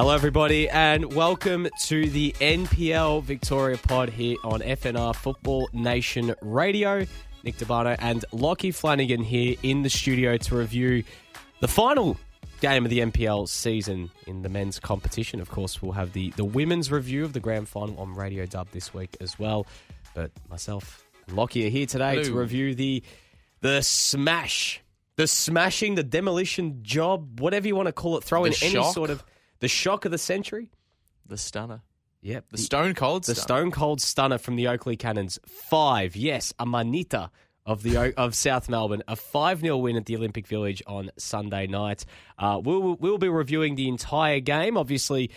Hello, everybody, and welcome to the NPL Victoria pod here on FNR Football Nation Radio. Nick DeBarno and Lockie Flanagan here in the studio to review the final game of the NPL season in the men's competition. Of course, we'll have the, the women's review of the grand final on Radio Dub this week as well. But myself and Lockie are here today Hello. to review the the smash, the smashing, the demolition job, whatever you want to call it. Throw in The any shock. sort of the shock of the century. The stunner. Yep, The stone cold the stunner. stone cold stunner from the Oakleigh Cannons. Five, yes, a manita of the of South Melbourne. A five 0 win at the Olympic Village on Sunday night. Uh, we'll we'll be reviewing the entire game. Obviously,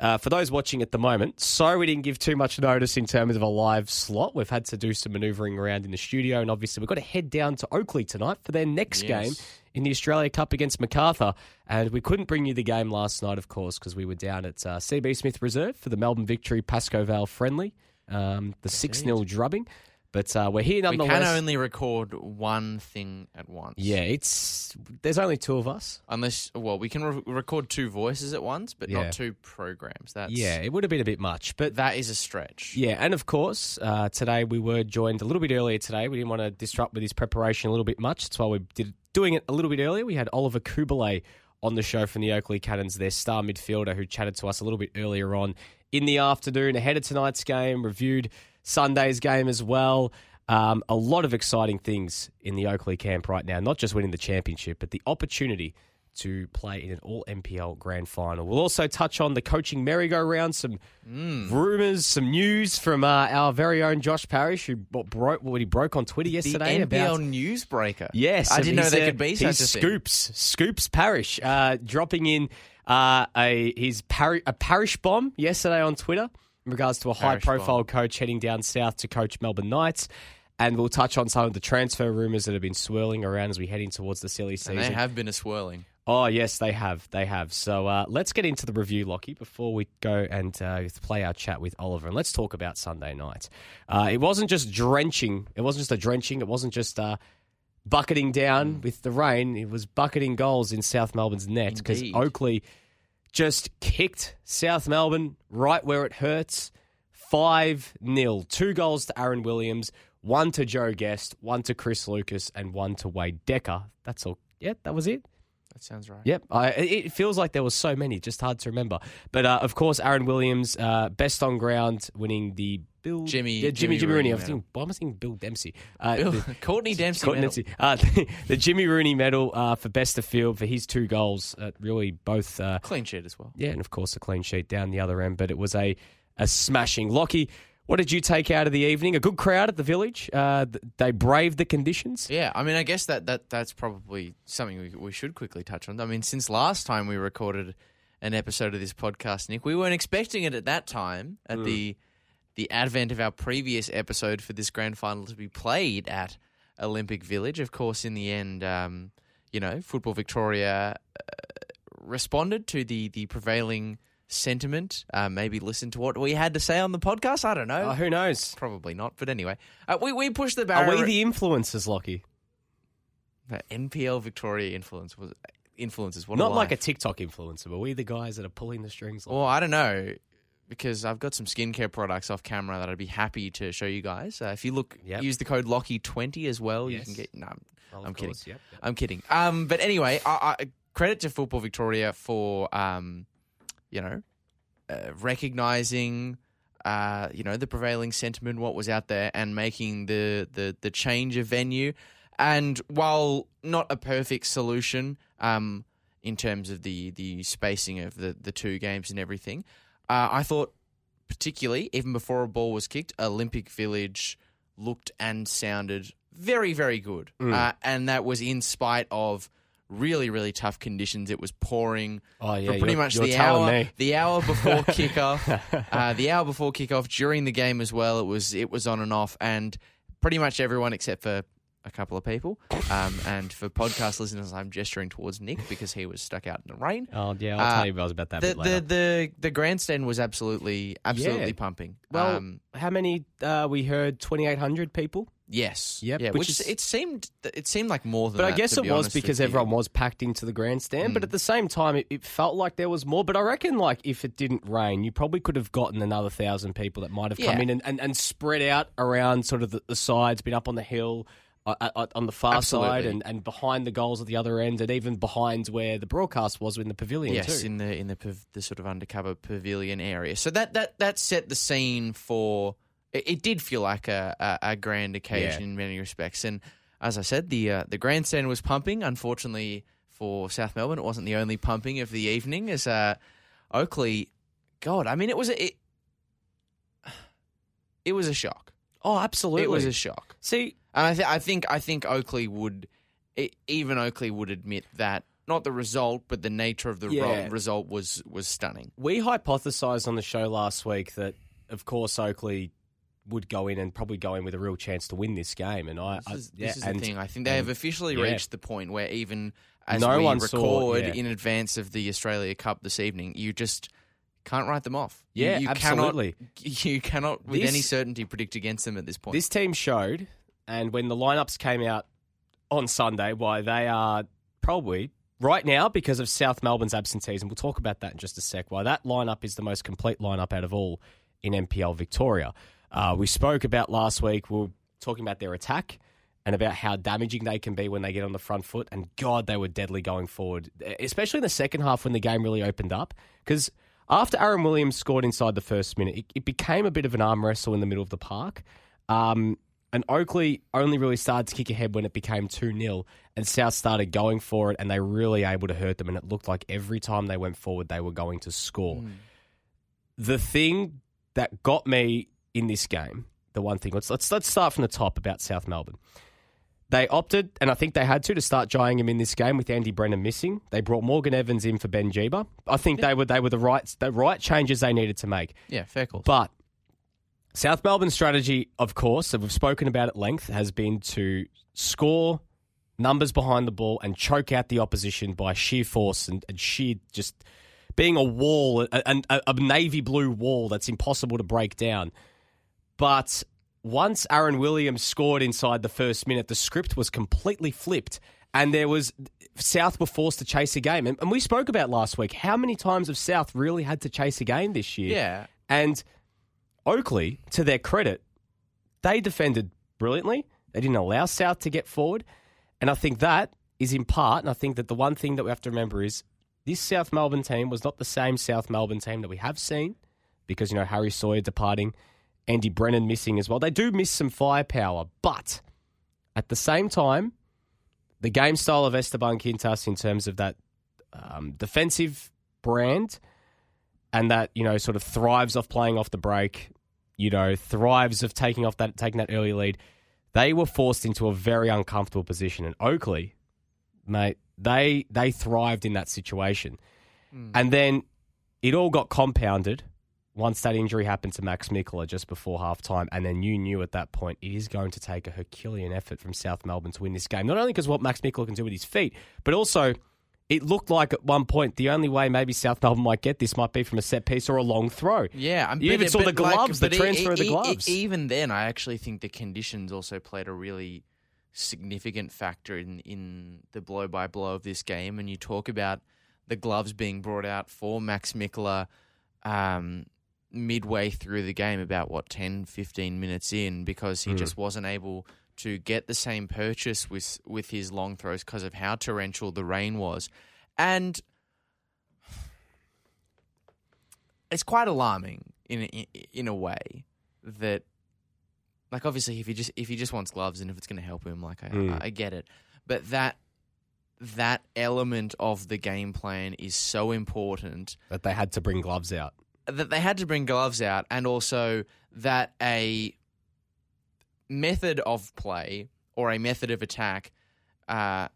uh, for those watching at the moment, sorry we didn't give too much notice in terms of a live slot. We've had to do some manoeuvring around in the studio, and obviously we've got to head down to Oakleigh tonight for their next Yes. game in the Australia Cup against Macarthur. And we couldn't bring you the game last night, of course, because we were down at uh, CB Smith Reserve for the Melbourne Victory Pascoe Vale friendly, um, the 6 0 drubbing. But uh, we're here we can only record one thing at once. yeah, it's there's only two of us. Unless, well, we can re- record two voices at once, but Yeah. not two programs. That's Yeah, it would have been a bit much. But that is a stretch. Yeah, and of course, uh, today we were joined a little bit earlier today. We didn't want to disrupt with his preparation a little bit much. That's why we did doing it a little bit earlier. We had Oliver Kubelet on the show from the Oakleigh Cannons, their star midfielder, who chatted to us a little bit earlier on in the afternoon ahead of tonight's game, reviewed Sunday's game as well. Um, a lot of exciting things in the Oakleigh camp right now, not just winning the championship, but the opportunity to play in an all NPL grand final. We'll also touch on the coaching merry-go-round, some rumours, some news from uh, our very own Josh Parrish, who what broke what he broke on Twitter yesterday. The NPL about newsbreaker. Yes, I didn't know there could be such a he's thing. Scoops, Scoops Parish, uh, dropping in uh, a his pari- a parish bomb yesterday on Twitter in regards to a high profile coach heading down south to coach Melbourne Knights. And we'll touch on some of the transfer rumours that have been swirling around as we head in towards the silly season. And they have been a swirling. Oh yes, they have. They have. So uh, let's get into the review, Lockie, before we go and uh, play our chat with Oliver, and let's talk about Sunday night. Uh, it wasn't just drenching. It wasn't just a drenching. It wasn't just uh, bucketing down Mm. with the rain. It was bucketing goals in South Melbourne's net because Oakleigh just kicked South Melbourne right where it hurts. 5 0. Two goals to Aaron Williams, one to Joe Guest, one to Chris Lucas, and one to Wade Decker. That's all. Yeah, that was it. That sounds right. Yep, I, it it feels like there was so many, just hard to remember. But uh, of course, Aaron Williams, uh, best on ground, winning the Bill Jimmy- yeah, Jimmy Jimmy Jimmy Rooney. I was medal. thinking, why am I thinking Bill Dempsey? Uh, Bill- the- Courtney Dempsey. Courtney. Dempsey. Uh, the Jimmy Rooney medal uh, for best of field for his two goals. Uh, really, both. Uh, Clean sheet as well. yeah, and of course a clean sheet down the other end. But it was a a smashing. Lockie, what did you take out of the evening? A good crowd at the village. Uh, they braved the conditions. Yeah, I mean, I guess that, that that's probably something we, we should quickly touch on. I mean, since last time we recorded an episode of this podcast, Nick, we weren't expecting it at that time at the the advent of our previous episode for this grand final to be played at Olympic Village. Of course, in the end, um, you know, Football Victoria uh, responded to the the prevailing sentiment. Uh, maybe listen to what we had to say on the podcast. I don't know. Uh, who knows? Probably not, but anyway, uh, we we pushed the Are we the influencers, Lockie? The NPL Victoria influence was influences. What Not a like a. TikTok influencer, but we the guys that are pulling the strings. Well, I don't know because I've got some skincare products off camera that I'd be happy to show you guys. Uh, if you look, Yep. use the code Lockie twenty as well. You can get. No, I'm- Well, I'm kidding. yep, yep. I'm kidding. Um, but anyway, I, I, credit to Football Victoria for um, you know, uh, recognizing. Uh, you know the prevailing sentiment, what was out there, and making the, the the change of venue. And while not a perfect solution, um, in terms of the the spacing of the the two games and everything, uh, I thought particularly even before a ball was kicked, Olympic Village looked and sounded very very good, uh, and that was in spite of really really tough conditions. It was pouring Oh yeah, for pretty you're- much you're the telling hour me. the hour before kickoff, uh, the hour before kickoff during the game as well. It was it was on and off, and pretty much everyone except for a couple of people. Um, and for podcast listeners, I'm gesturing towards Nick because he was stuck out in the rain. Oh yeah, I'll Uh, tell you guys about that. a The, bit later. the the the grandstand was absolutely absolutely Yeah. pumping. well, um, how many? Uh, we heard twenty eight hundred people Yes. Yep, Yeah. which Which, is- it seemed it seemed like more than. But I guess it be was because you. everyone was packed into the grandstand. But at the same time, it, it felt like there was more. But I reckon, like, if it didn't rain, you probably could have gotten another thousand people that might have come in and, and, and spread out around sort of the, the sides, been up on the hill. Uh, uh, on the far side and, and behind the goals at the other end, and even behind where the broadcast was in the pavilion Yes, too. in the in the the sort of undercover pavilion area. So that that that set the scene for. It, it did feel like a, a, a grand occasion Yeah. in many respects, and as I said, the uh, the grandstand was pumping. Unfortunately for South Melbourne, it wasn't the only pumping of the evening. As uh, Oakleigh, God, I mean, it was a, it, it was a shock. oh, absolutely. It was a shock. See, And I, th- I think I think Oakleigh would, e- even Oakleigh would admit that not the result, but the nature of the Yeah. result was was stunning. we hypothesized on the show last week that, of course, Oakleigh would go in and probably go in with a real chance to win this game. And I, This I- is, yeah, this is and the thing. I think they have officially yeah. reached the point where even as No we one saw- yeah. in advance of the Australia Cup this evening, you just can't write them off. You- Yeah, you, absolutely. Cannot, you cannot, with This- any certainty, predict against them at this point. This team showed, and when the lineups came out on Sunday, why they are probably right now because of South Melbourne's absentees, and we'll talk about that in just a sec. Why that lineup is the most complete lineup out of all in NPL Victoria. Uh, we spoke about last week. We were talking about their attack and about how damaging they can be when they get on the front foot. And God, they were deadly going forward, especially in the second half when the game really opened up. Because after Aaron Williams scored inside the first minute, it, it became a bit of an arm wrestle in the middle of the park. Um, and Oakleigh only really started to kick ahead when it became 2 0, and South started going for it, and they were really able to hurt them. And it looked like every time they went forward, they were going to score. The thing that got me in this game, the one thing, let's, let's, let's start from the top about South Melbourne. They opted, and I think they had to, to start Jai Ingham in this game with Andy Brennan missing. They brought Morgan Evans in for Ben Jeeba. I think they were they were the right the right changes they needed to make. yeah, fair call. But South Melbourne's strategy, of course, and we've spoken about at length, has been to score numbers behind the ball and choke out the opposition by sheer force and, and sheer just being a wall, a, a, a navy blue wall that's impossible to break down. But once Aaron Williams scored inside the first minute, the script was completely flipped. And there was South were forced to chase a game. And, and we spoke about last week how many times have South really had to chase a game this year? yeah, And Oakleigh, to their credit, they defended brilliantly. They didn't allow South to get forward. And I think that is in part, and I think that the one thing that we have to remember is this South Melbourne team was not the same South Melbourne team that we have seen because, you know, Harry Sawyer departing, Andy Brennan missing as well. They do miss some firepower, but at the same time, the game style of Esteban Quintas in terms of that um, defensive brand and that you know sort of thrives off playing off the break, you know thrives of taking off that taking that early lead. They were forced into a very uncomfortable position, and Oakleigh, mate, they they thrived in that situation, and then it all got compounded once that injury happened to Max Mikla just before halftime, and then you knew at that point it is going to take a Herculean effort from South Melbourne to win this game. Not only because what Max Mikla can do with his feet, but also it looked like at one point the only way maybe South Melbourne might get this might be from a set piece or a long throw. Yeah, I'm, You even saw the like- gloves, the but e- transfer of the e- gloves. even then, I actually think the conditions also played a really significant factor in in the blow by blow of this game. And you talk about the gloves being brought out for Max Mikla um, midway through the game, about what 10, 15 minutes in, because he Hmm. just wasn't able to get the same purchase with with his long throws because of how torrential the rain was, and it's quite alarming in in, in a way that like obviously if he just if he just wants gloves and if it's going to help him like I, Mm. I, I get it but that that element of the game plan is so important That they had to bring gloves out. That they had to bring gloves out and also that a method of play or a method of attack uh,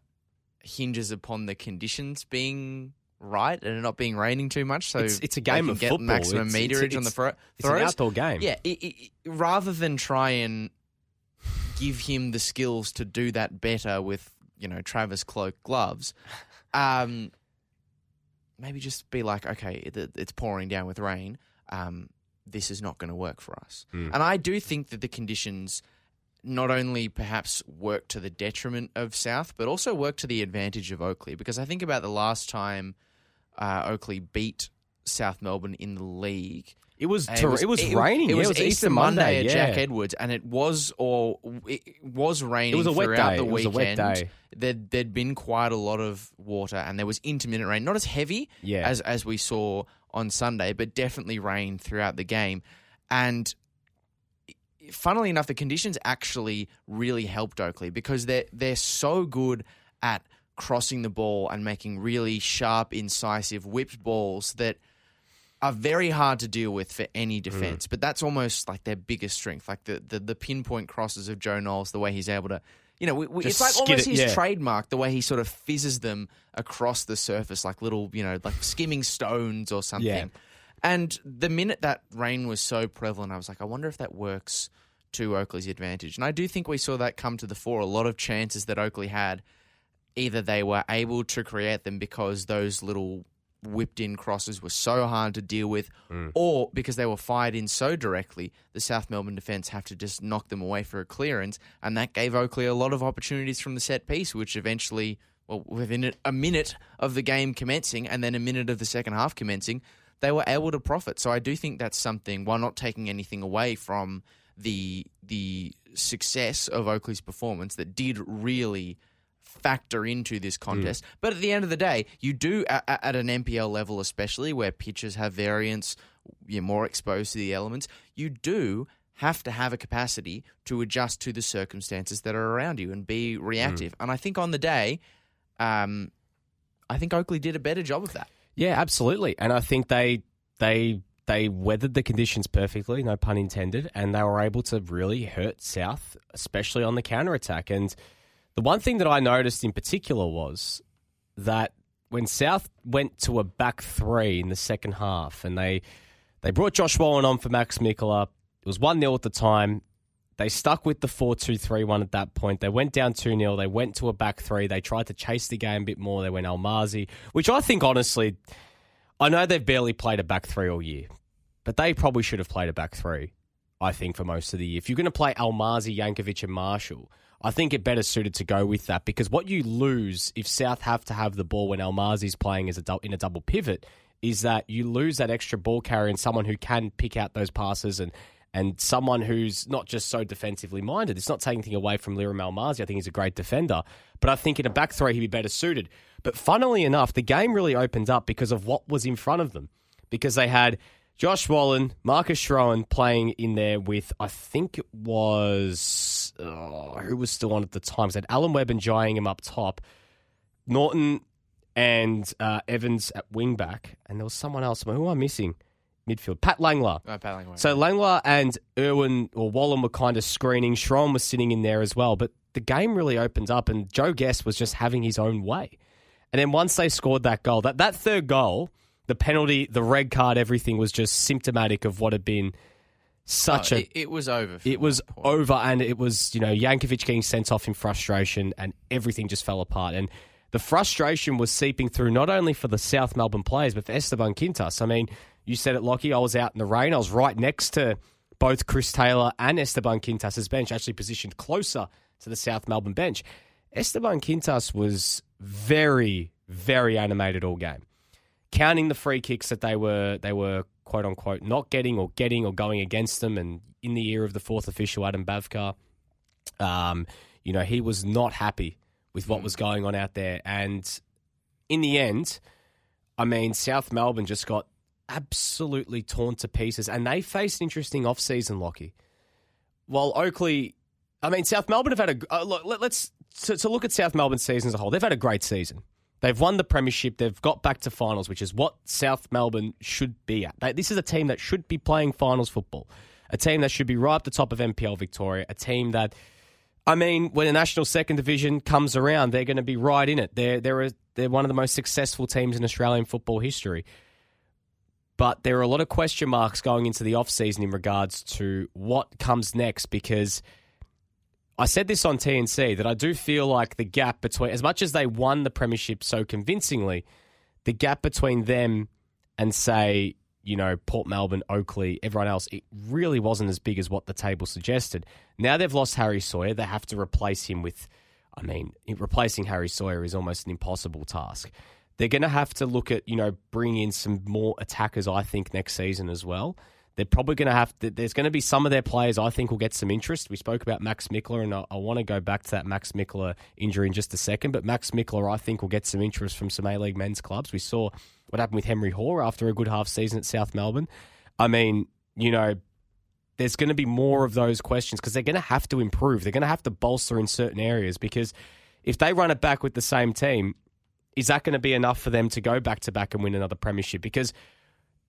hinges upon the conditions being right and it not being raining too much so It's- it's a game of get football. maximum It's- it's- meterage on the it's- fro- It's an outdoor game. yeah, i i rather than try and give him the skills to do that better with you know Travis Cloke gloves, um, maybe just be like, okay, it, it's pouring down with rain. Um, this is not going to work for us. Mm. And I do think that the conditions not only perhaps work to the detriment of South, but also work to the advantage of Oakleigh. Because I think about the last time uh, Oakleigh beat South Melbourne in the league. It was ter- it was, it, raining. It yeah, was, it was Easter Monday, at yeah. Jack Edwards, and it was or it was raining It was a wet throughout day. the It was a wet day. There'd, there'd been quite a lot of water, and there was intermittent rain, not as heavy Yeah. as as we saw on Sunday, but definitely rain throughout the game. And funnily enough, the conditions actually really helped Oakleigh because they're they're so good at crossing the ball and making really sharp, incisive, whipped balls that are very hard to deal with for any defense. But that's almost like their biggest strength, like the the, the pinpoint crosses of Joe Knowles, the way he's able to. You know, we, we, it's like almost it, his yeah. trademark, the way he sort of fizzes them across the surface like little, you know, like skimming stones or something. Yeah. And the minute that rain was so prevalent, I was like, I wonder if that works to Oakleigh's advantage. And I do think we saw that come to the fore. A lot of chances that Oakleigh had, either they were able to create them because those little whipped in crosses were so hard to deal with, mm. or because they were fired in so directly, the South Melbourne defence have to just knock them away for a clearance. And that gave Oakleigh a lot of opportunities from the set piece, which eventually, well, within a- a minute of the game commencing and then a minute of the second half commencing, they were able to profit. So I do think that's something, while not taking anything away from the the success of Oakleigh's performance, that did really factor into this contest. But at the end of the day, you do at, at an NPL level, especially where pitchers have variance, you're more exposed to the elements. You do have to have a capacity to adjust to the circumstances that are around you and be reactive. And I think on the day, um, I think Oakleigh did a better job of that. Yeah, absolutely. And I think they they they weathered the conditions perfectly, no pun intended, and they were able to really hurt South, especially on the counter attack. And the one thing that I noticed in particular was that when South went to a back three in the second half, and they they brought Josh Wallen on for Max Mikola, it was one 0 at the time. They stuck with the 4 2 3 1 at that point. They went down 2 0. They went to a back three. They tried to chase the game a bit more. They went Almazi, which I think, honestly, I know they've barely played a back three all year, but they probably should have played a back three, I think, for most of the year. If you're going to play Almazi, Yankovic, and Marshall, I think it better suited to go with that because what you lose if South have to have the ball when Almazi's playing as a dou- in a double pivot is that you lose that extra ball carrier and someone who can pick out those passes and and someone who's not just so defensively minded. It's not taking anything away from Liram Almazi. I think he's a great defender. But I think in a back three, he'd be better suited. But funnily enough, the game really opened up because of what was in front of them. Because they had Josh Wallen, Marcus Schroen playing in there with, I think it was, oh, who was still on at the time? They had Alan Webb and Jai Ingham up top. Norton and uh, Evans at wing back. And there was someone else. Who am I missing? Midfield. Pat Langler. Oh, paddling away. So Langler and Irwin or Wallen were kind of screening. Schroen was sitting in there as well. But the game really opened up, and Joe Guest was just having his own way. And then once they scored that goal, that, that third goal, the penalty, the red card, everything was just symptomatic of what had been such Oh, a it, it was over. it was over, and it was you know Yankovic getting sent off in frustration, and everything just fell apart. And the frustration was seeping through not only for the South Melbourne players, but for Esteban Quintas. I mean, you said it, Lockie. I was out in the rain. I was right next to both Chris Taylor and Esteban Quintas's bench, actually positioned closer to the South Melbourne bench. Esteban Quintas was very, very animated all game counting the free kicks that they were they were quote unquote not getting or getting or going against them, and in the ear of the fourth official Adam Bavkar, um, you know he was not happy with what was going on out there, and in the end, I mean South Melbourne just got absolutely torn to pieces, and they faced an interesting off season, Lockie. While Oakleigh, I mean South Melbourne have had a uh, look. Let, let's to, to look at South Melbourne's season as a whole. They've had a great season. They've won the premiership. They've got back to finals, which is what South Melbourne should be at. This is a team that should be playing finals football. A team that should be right up the top of NPL Victoria. A team that, I mean, when a national second division comes around, they're going to be right in it. They're they're a, they're one of the most successful teams in Australian football history. But there are a lot of question marks going into the off season in regards to what comes next because I said this on TNC that I do feel like the gap between, as much as they won the premiership so convincingly, the gap between them and say, you know, Port Melbourne, Oakleigh, everyone else, it really wasn't as big as what the table suggested. Now they've lost Harry Sawyer. They have to replace him with, I mean, replacing Harry Sawyer is almost an impossible task. They're going to have to look at, you know, bring in some more attackers, I think, next season as well. They're probably going to have to, there's going to be some of their players I think will get some interest. We spoke about Max Mickler, and I, I want to go back to that Max Mickler injury in just a second. But Max Mickler, I think, will get some interest from some A League men's clubs. We saw what happened with Henry Hoare after a good half season at South Melbourne. I mean, you know, there's going to be more of those questions because they're going to have to improve. They're going to have to bolster in certain areas because if they run it back with the same team, is that going to be enough for them to go back to back and win another premiership? Because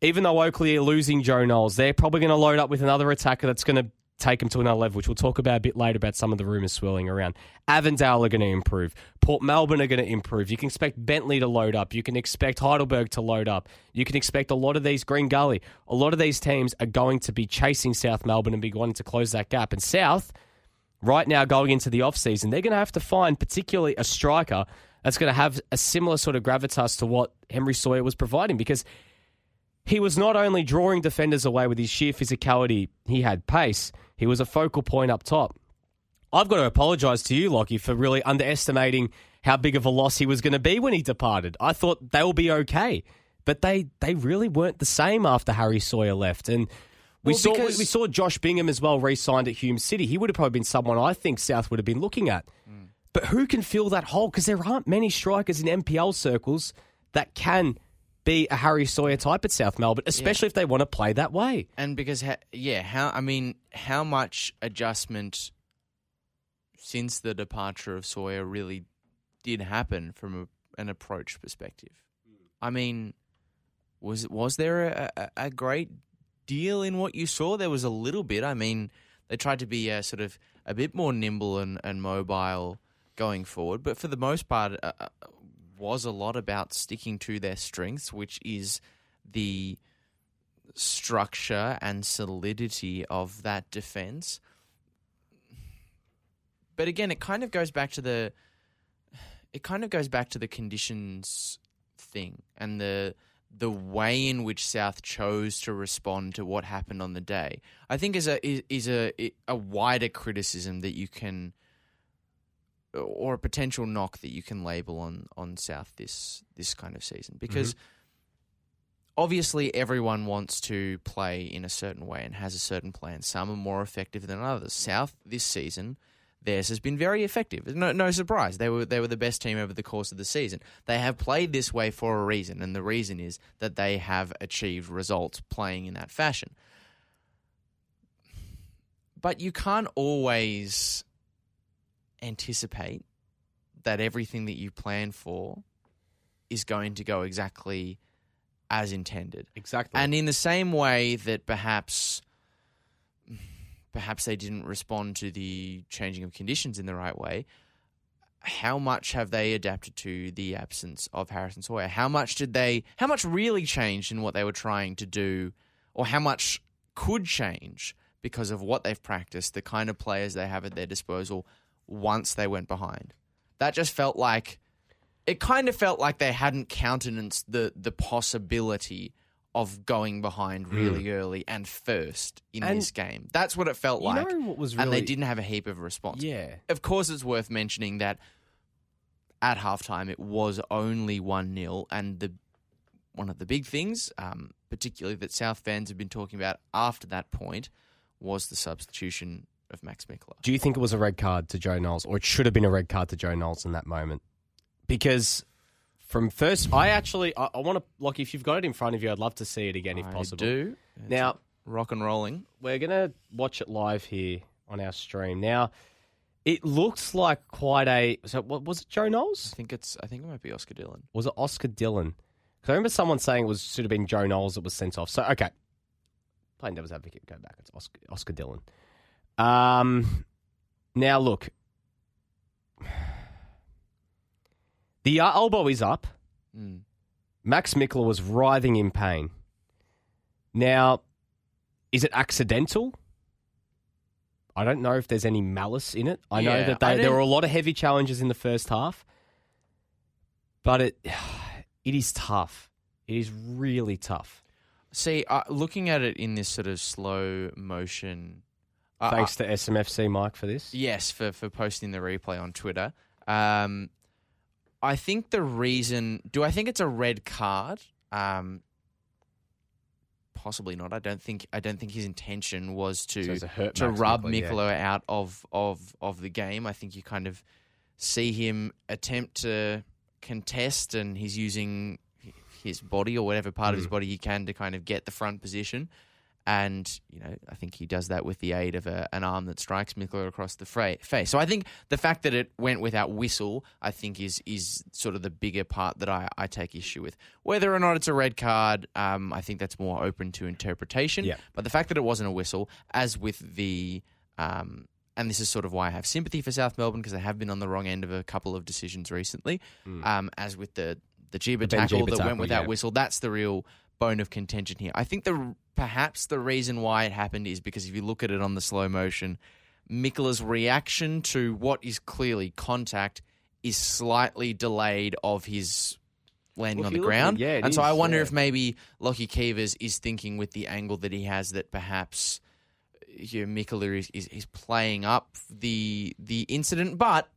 even though Oakleigh are losing Joe Knowles, they're probably going to load up with another attacker that's going to take them to another level, which we'll talk about a bit later about some of the rumours swirling around. Avondale are going to improve. Port Melbourne are going to improve. You can expect Bentleigh to load up. You can expect Heidelberg to load up. You can expect a lot of these, Green Gully, a lot of these teams are going to be chasing South Melbourne and be wanting to close that gap. And South, right now going into the off-season, they're going to have to find particularly a striker that's going to have a similar sort of gravitas to what Henry Sawyer was providing because – he was not only drawing defenders away with his sheer physicality, he had pace. He was a focal point up top. I've got to apologise to you, Lockie, for really underestimating how big of a loss he was going to be when he departed. I thought they will be okay, but they they really weren't the same after Harry Sawyer left. And we Well, saw because- we saw Josh Bingham as well re-signed at Hume City. He would have probably been someone I think South would have been looking at. Mm. But who can fill that hole? Because there aren't many strikers in NPL circles that can be a Harry Sawyer type at South Melbourne, especially if they want to play that way. And because, ha- yeah, how I mean, how much adjustment since the departure of Sawyer really did happen from a, an approach perspective? I mean, was was there a, a, a great deal in what you saw? There was a little bit. I mean, they tried to be uh, sort of a bit more nimble and, and mobile going forward, but for the most part, uh, uh, was a lot about sticking to their strengths, which is the structure and solidity of that defense. But again, it kind of goes back to the it kind of goes back to the conditions thing and the the way in which South chose to respond to what happened on the day. I think is a is, is a a wider criticism that you can or a potential knock that you can label on on South this this kind of season because mm-hmm. obviously everyone wants to play in a certain way and has a certain plan. Some are more effective than others. South this season, theirs has been very effective. No, no surprise. They were they were the best team over the course of the season. They have played this way for a reason, and the reason is that they have achieved results playing in that fashion. But you can't always anticipate that everything that you plan for is going to go exactly as intended. Exactly. And in the same way that perhaps perhaps they didn't respond to the changing of conditions in the right way, how much have they adapted to the absence of Harrison Sawyer? How much did they how much really changed in what they were trying to do or how much could change because of what they've practiced, the kind of players they have at their disposal once they went behind? That just felt like it kind of felt like they hadn't countenanced the the possibility of going behind really early and first in And- this game. That's what it felt like. was and they didn't have a heap of response. yeah. Of course, it's worth mentioning that at halftime it was only one 0 and the one of the big things, um, particularly that South fans have been talking about after that point, was the substitution of Max Mickler. Do you think it was a red card to Joe Knowles, or it should have been a red card to Joe Knowles in that moment? Because from first, I actually I, I want to like if you've got it in front of you, I'd love to see it again if I possible. do. It's Now rock and rolling. we're gonna watch it live here on our stream. Now it looks like quite a. So what was it? Joe Knowles? I think it's. I think it might be Oscar Dillon. Was it Oscar Dillon? Because I remember someone saying it was should have been Joe Knowles that was sent off. So okay, playing devil's advocate, go back. It's Oscar, Oscar Dillon. Um, now look, the uh, elbow is up. Mm. Max Mickler was writhing in pain. Now, is it accidental? I don't know if there's any malice in it. I know Yeah, that I there were a lot of heavy challenges in the first half, but it it is tough. It is really tough. See, uh, looking at it in this sort of slow motion. Thanks to SMFC Mike for this. Yes, for for posting the replay on Twitter. Um, I think the reason. Do I think it's a red card? Um, possibly not. I don't think. I don't think his intention was to So hurt to rub Mikla, yeah. Mikolo out of of of the game. I think you kind of see him attempt to contest, and he's using his body or whatever part of his Mm. body he can to kind of get the front position. And you know, I think he does that with the aid of a, an arm that strikes Miklo across the fra- face. So I think the fact that it went without whistle, I think is is sort of the bigger part that I, I take issue with. Whether or not it's a red card, um, I think that's more open to interpretation. Yeah. But the fact that it wasn't a whistle, as with the um, and this is sort of why I have sympathy for South Melbourne because they have been on the wrong end of a couple of decisions recently. Mm. Um, as with the the Jiba tackle Jiba that tackle, went without yeah. whistle, that's the real bone of contention here. I think the perhaps the reason why it happened is because if you look at it on the slow motion, Mikola's reaction to what is clearly contact is slightly delayed of his landing Well, on the you look at ground. yeah, and so I wonder yeah. if maybe Lockie Keevers is thinking with the angle that he has that perhaps you know, Mikola is, is, is playing up the the incident, but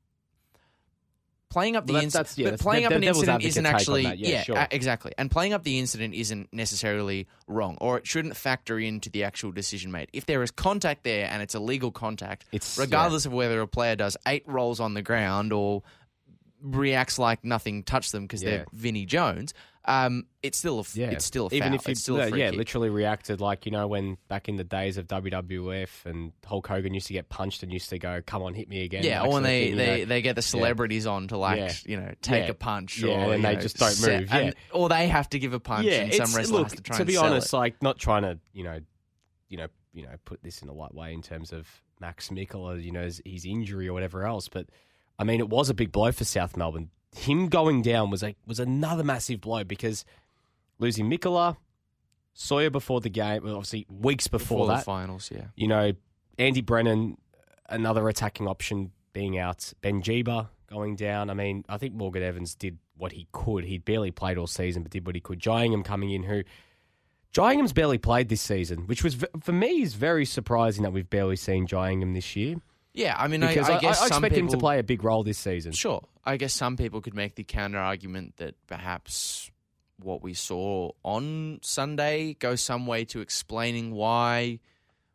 playing up the Well, that's- incident, yeah, but playing the- up an incident isn't actually that. Yeah, sure. uh, exactly, and playing up the incident isn't necessarily wrong, or it shouldn't factor into the actual decision made. If there is contact there and it's a legal contact, It's regardless of whether a player does eight rolls on the ground or reacts like nothing touched them because Yeah. they're Vinnie Jones, um, it's still a, Yeah, it's still a even foul. if you it's still a yeah, free yeah kick. literally reacted like you know when back in the days of WWF and Hulk Hogan used to get punched and used to go, "Come on, hit me again." Yeah, like or when they, thing, you they, know. they get the celebrities on to like Yeah. you know take Yeah. a punch, Yeah, or and they know, just don't move, and- or they have to give a punch, yeah, and some wrestler look, has to try to be honest, it. like not trying to you know, you know, you know, put this in a light way in terms of Max Mikola, you know, his, his injury or whatever else, but I mean, it was a big blow for South Melbourne. Him going down was a, was another massive blow because losing Mikola, Sawyer before the game, well, obviously weeks before, before the that, finals. Yeah, you know, Andy Brennan, another attacking option being out. Ben Jeeba going down. I mean, I think Morgan Evans did what he could. He barely played all season, but did what he could. Jai Ingham coming in, who Jai Ingham's barely played this season, which was for me is very surprising that we've barely seen Jai Ingham this year. Yeah. I mean, I, Because I guess I, some expect him to play a big role this season. Sure. I guess some people could make the counter argument that perhaps what we saw on Sunday goes some way to explaining why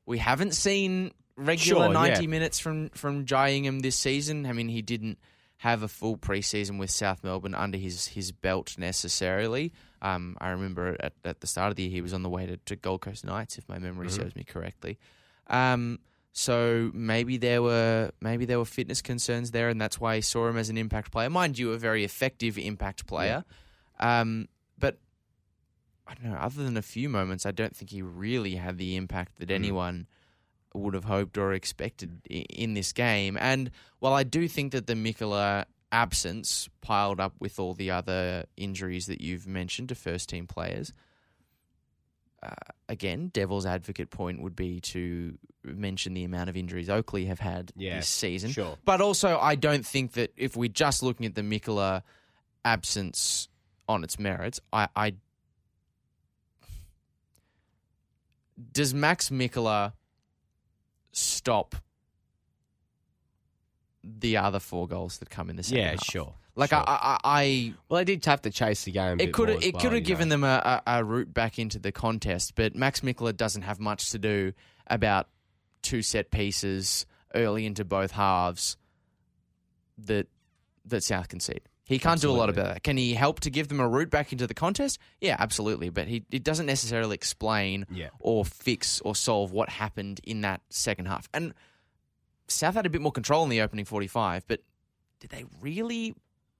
we haven't seen regular Sure, 90 yeah. minutes from from Jai Ingham this season. I mean, he didn't have a full preseason with South Melbourne under his, his belt necessarily. Um, I remember at, at the start of the year he was on the way to, to Gold Coast Knights, if my memory Mhm. serves me correctly. Um, so maybe there were maybe there were fitness concerns there, and that's why he saw him as an impact player. Mind you, a very effective impact player. Um, but I don't know. Other than a few moments, I don't think he really had the impact that Mm. anyone would have hoped or expected i- in this game. And while I do think that the Mikola absence piled up with all the other injuries that you've mentioned to first team players. Uh, again, devil's advocate point would be to mention the amount of injuries Oakleigh have had Yeah, this season. Sure. But also, I don't think that if we're just looking at the Mikola absence on its merits, I, I does Max Mikola stop the other four goals that come in the second Yeah, half? sure. Like sure. I, I, I well, they did have to chase the game. a it could it well, could have you know. given them a, a, a route back into the contest, but Max Mikola doesn't have much to do about two set pieces early into both halves that that South concede. He can't do a lot Absolutely. about that. Can he help to give them a route back into the contest? Yeah, absolutely. But he it doesn't necessarily explain Yeah. or fix or solve what happened in that second half. And South had a bit more control in the opening 45, but did they really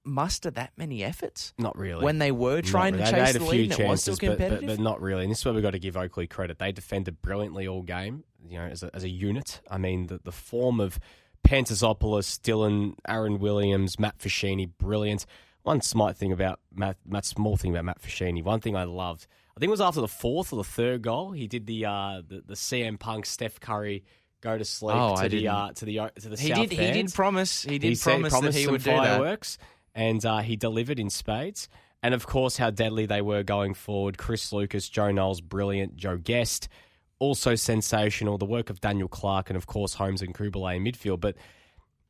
muster that many efforts Not really. when they were trying really. to chase the lead few and it was still chances, but- competitive? But, but not really. And this is where we've got to give Oakleigh credit. They defended brilliantly all game, you know, as a, as a unit. I mean, the, the form of Pantazopoulos, Dylan, Aaron Williams, Matt Foschini, brilliant. One smart thing about Matt, Matt small thing about Matt Foschini, one thing I loved, I think it was after the fourth or the third goal, he did the uh, the, the CM Punk, Steph Curry go to sleep Oh, to the uh, to the to the he South did. He did promise. He did said promise that he would do that. And uh, he delivered in spades. and of course how deadly they were going forward. Chris Lucas, Joe Knowles, brilliant. Joe Guest, also sensational. The work of Daniel Clark, and of course Holmes and Kubalay in midfield. But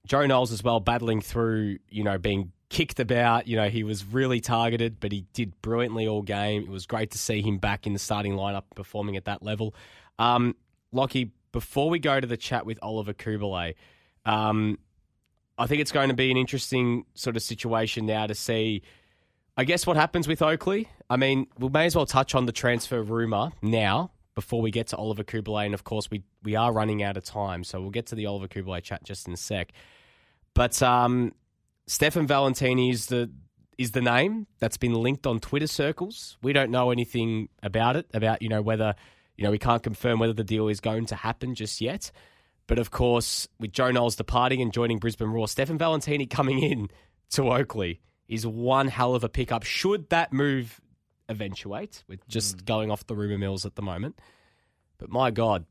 Joe Knowles as well, battling through, you know, being kicked about. You know, he was really targeted, but he did brilliantly all game. It was great to see him back in the starting lineup performing at that level. Um, Lockie, before we go to the chat with Oliver Kubalay, um, I think it's going to be an interesting sort of situation now to see, I guess, what happens with Oakleigh. I mean, we may as well touch on the transfer rumour now before we get to Oliver Kubalay. And of course, we, we are running out of time, so we'll get to the Oliver Kubalay chat just in a sec. But um, Stefan Valentini is the is the name that's been linked on Twitter circles. We don't know anything about it, about you know whether you know we can't confirm whether the deal is going to happen just yet. But of course, with Joe Knowles departing and joining Brisbane Roar, Stefan Valentini coming in to Oakleigh is one hell of a pickup. Should that move eventuate, with just mm. going off the rumor mills at the moment, but my God,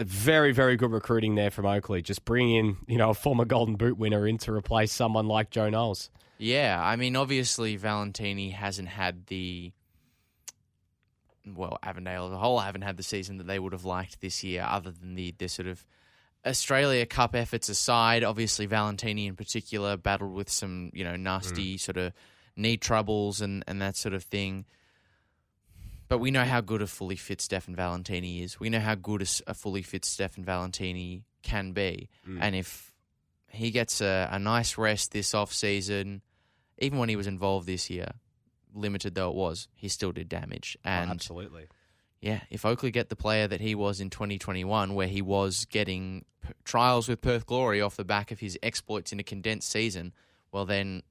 very, very good recruiting there from Oakleigh. Just bringing in, you know, a former Golden Boot winner in to replace someone like Joe Knowles. Yeah, I mean, obviously Valentini hasn't had the well, Avondale as a whole haven't had the season that they would have liked this year, other than the the sort of Australia Cup efforts aside. Obviously, Valentini in particular battled with some you know nasty mm. sort of knee troubles and and that sort of thing. But we know how good a fully fit Stefan Valentini is. We know how good a, fully fit Stefan Valentini can be. Mm. And if he gets a, a nice rest this off season, even when he was involved this year, limited though it was, he still did damage. Oh, and oh, absolutely. Yeah, if Oakleigh get the player that he was in 2021, where he was getting p- trials with Perth Glory off the back of his exploits in a condensed season, well, then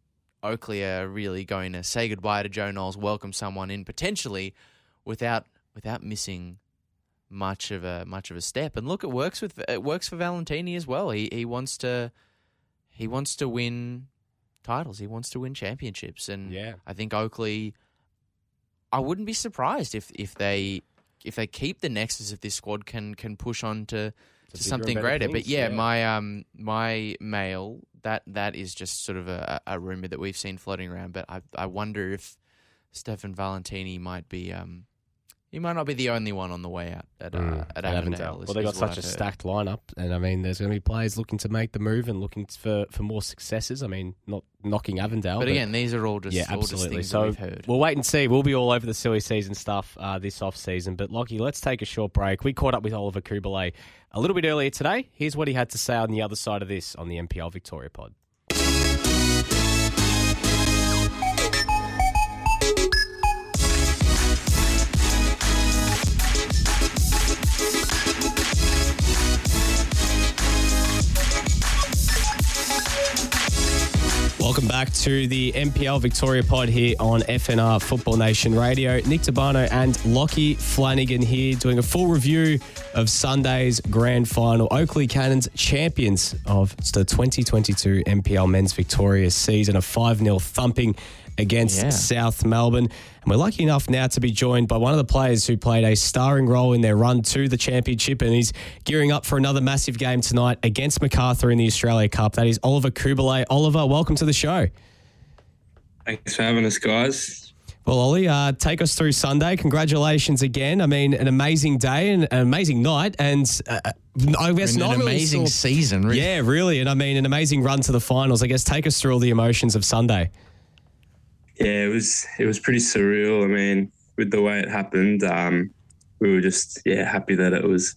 Oakleigh are really going to say goodbye to Joe Knowles, welcome someone in potentially without without missing much of a much of a step. And look, it works with it works for Valentini as well. He he wants to he wants to win titles. He wants to win championships, and yeah. I think Oakleigh. I wouldn't be surprised if if they if they keep the nexus of this squad can can push on to, to something greater. Things, but yeah, yeah, my um my mail that that is just sort of a, a rumor that we've seen floating around. But I I wonder if Stefan Valentini might be um he might not be the only one on the way out at, uh, mm, at, Avondale. well, they've got such a stacked lineup, and I mean, there's going to be players looking to make the move and looking for, for more successes. I mean, not knocking Avondale, but, but again, these are all just yeah, absolutely. Just so we've heard. we'll wait and see. We'll be all over the silly season stuff uh, this off season. But Lockie, let's take a short break. We caught up with Oliver Kubalay a little bit earlier today. Here's what he had to say on the other side of this on the NPL Victoria Pod. Welcome back to the NPL Victoria pod here on FNR Football Nation Radio. Nick Tabano and Lockie Flanagan here doing a full review of Sunday's grand final. Oakleigh Cannons champions of the 2022 NPL Men's Victoria season, a 5 0 thumping against yeah. South Melbourne. And we're lucky enough now to be joined by one of the players who played a starring role in their run to the championship and he's gearing up for another massive game tonight against Macarthur in the Australia Cup. That is Oliver Kubalay. Oliver, welcome to the show. Thanks for having us, guys. Well, Ollie, uh, take us through Sunday. Congratulations again. I mean, an amazing day and an amazing night, and uh, I guess not an really amazing saw, season. Really. Yeah, really, and I mean, an amazing run to the finals. I guess take us through all the emotions of Sunday yeah, it was it was pretty surreal. I mean, with the way it happened, um, we were just yeah happy that it was